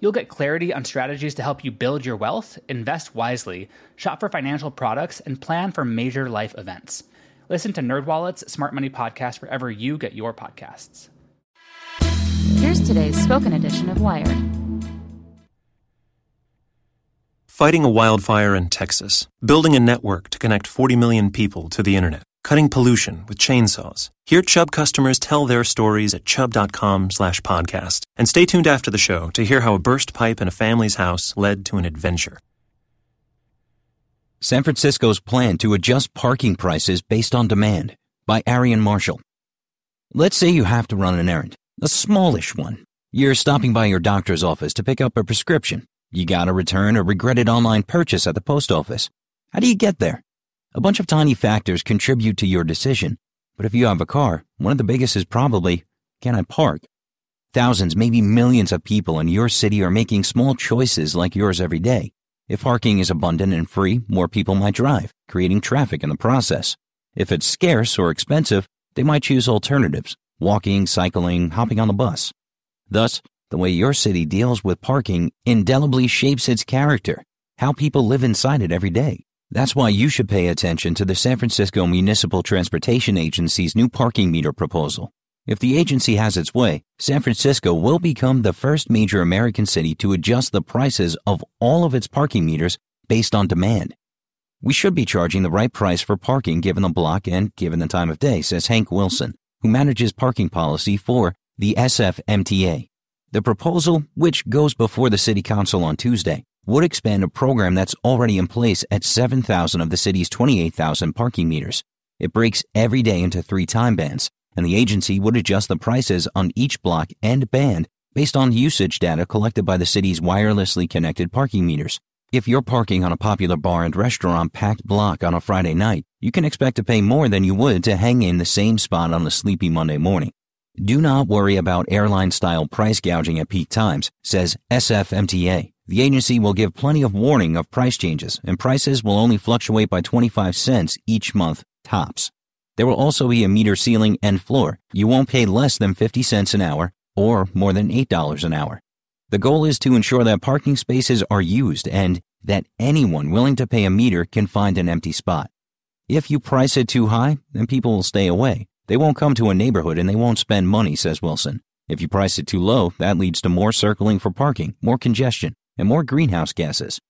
You'll get clarity on strategies to help you build your wealth, invest wisely, shop for financial products, and plan for major life events. Listen to NerdWallet's Smart Money Podcast wherever you get your podcasts. Here's today's spoken edition of Wired. Fighting a wildfire in Texas, building a network to connect 40 million people to the internet, cutting pollution with chainsaws. Hear Chubb customers tell their stories at chubb.com slash podcast. And stay tuned after the show to hear how a burst pipe in a family's house led to an adventure. San Francisco's plan to adjust parking prices based on demand by Aarian Marshall. Let's say you have to run an errand, a smallish one. You're stopping by your doctor's office to pick up a prescription. You gotta return a regretted online purchase at the post office. How do you get there? A bunch of tiny factors contribute to your decision, but if you have a car, one of the biggest is probably, can I park? Thousands, maybe millions of people in your city are making small choices like yours every day. If parking is abundant and free, more people might drive, creating traffic in the process. If it's scarce or expensive, they might choose alternatives, walking, cycling, hopping on the bus. Thus, the way your city deals with parking indelibly shapes its character, how people live inside it every day. That's why you should pay attention to the San Francisco Municipal Transportation Agency's new parking meter proposal. If the agency has its way, San Francisco will become the first major American city to adjust the prices of all of its parking meters based on demand. We should be charging the right price for parking given the block and given the time of day, says Hank Wilson, who manages parking policy for the SFMTA. The proposal, which goes before the City Council on Tuesday, would expand a program that's already in place at 7,000 of the city's 28,000 parking meters. It breaks every day into three time bands, and the agency would adjust the prices on each block and band based on usage data collected by the city's wirelessly connected parking meters. If you're parking on a popular bar and restaurant packed block on a Friday night, you can expect to pay more than you would to hang in the same spot on a sleepy Monday morning. Do not worry about airline style price gouging at peak times, says SFMTA. The agency will give plenty of warning of price changes, and prices will only fluctuate by 25 cents each month, tops. There will also be a meter ceiling and floor. You won't pay less than 50 cents an hour or more than $8 an hour. The goal is to ensure that parking spaces are used and that anyone willing to pay a meter can find an empty spot. If you price it too high, then people will stay away. They won't come to a neighborhood and they won't spend money, says Wilson. If you price it too low, that leads to more circling for parking, more congestion, and more greenhouse gases.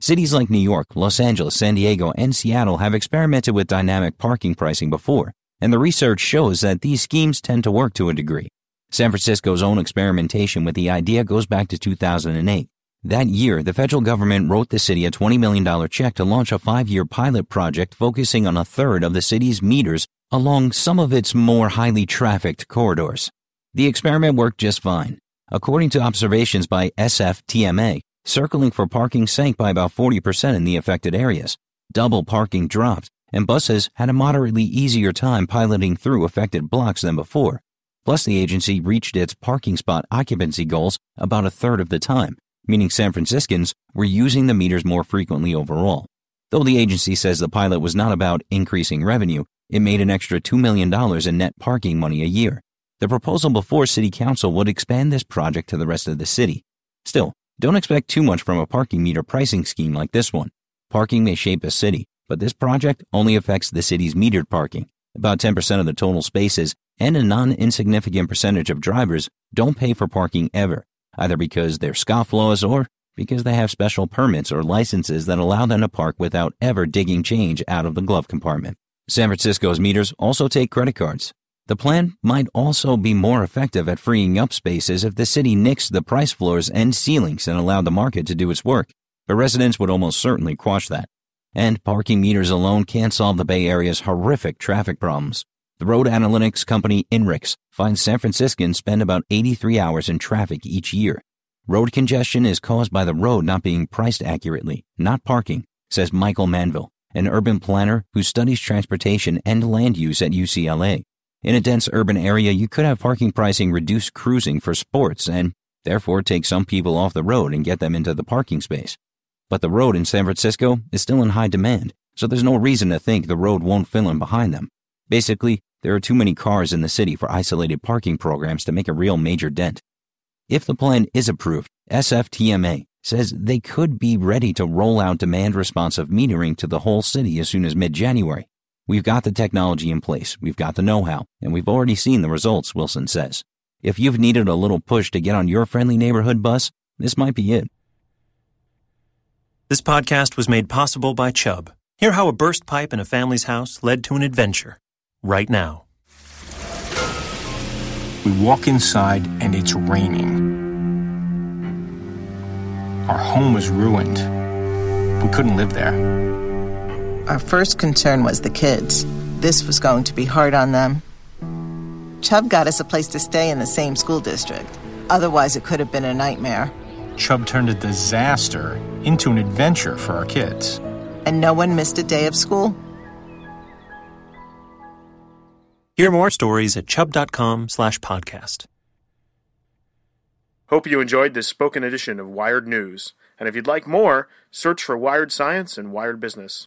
Cities like New York, Los Angeles, San Diego, and Seattle have experimented with dynamic parking pricing before, and the research shows that these schemes tend to work to a degree. San Francisco's own experimentation with the idea goes back to 2008. That year, the federal government wrote the city a $20 million check to launch a five year pilot project focusing on a third of the city's meters along some of its more highly trafficked corridors. The experiment worked just fine. According to observations by SFMTA, circling for parking sank by about 40% in the affected areas. Double parking dropped, and buses had a moderately easier time piloting through affected blocks than before. Plus, the agency reached its parking spot occupancy goals about a third of the time, meaning San Franciscans were using the meters more frequently overall. Though the agency says the pilot was not about increasing revenue, it made an extra $2 million in net parking money a year. The proposal before City Council would expand this project to the rest of the city. Still, don't expect too much from a parking meter pricing scheme like this one. Parking may shape a city, but this project only affects the city's metered parking. About 10% of the total spaces and a non-insignificant percentage of drivers don't pay for parking ever, either because they're scofflaws or because they have special permits or licenses that allow them to park without ever digging change out of the glove compartment. San Francisco's meters also take credit cards. The plan might also be more effective at freeing up spaces if the city nixed the price floors and ceilings and allowed the market to do its work. But residents would almost certainly quash that. And parking meters alone can't solve the Bay Area's horrific traffic problems. The road analytics company INRIX finds San Franciscans spend about 83 hours in traffic each year. Road congestion is caused by the road not being priced accurately, not parking, says Michael Manville, an urban planner who studies transportation and land use at UCLA. In a dense urban area, you could have parking pricing reduce cruising for sports and therefore take some people off the road and get them into the parking space. But the road in San Francisco is still in high demand, so there's no reason to think the road won't fill in behind them. Basically, there are too many cars in the city for isolated parking programs to make a real major dent. If the plan is approved, SFMTA says they could be ready to roll out demand responsive metering to the whole city as soon as mid January. We've got the technology in place, we've got the know how, and we've already seen the results, Wilson says. If you've needed a little push to get on your friendly neighborhood bus, this might be it. This podcast was made possible by Chubb. Hear how a burst pipe in a family's house led to an adventure right now. We walk inside and it's raining. Our home was ruined. We couldn't live there. Our first concern was the kids. This was going to be hard on them. Chubb got us a place to stay in the same school district. Otherwise, it could have been a nightmare. Chubb turned a disaster into an adventure for our kids. And no one missed a day of school? Hear more stories at chubb.com slash podcast. Hope you enjoyed this spoken edition of Wired News. And if you'd like more, search for Wired Science and Wired Business.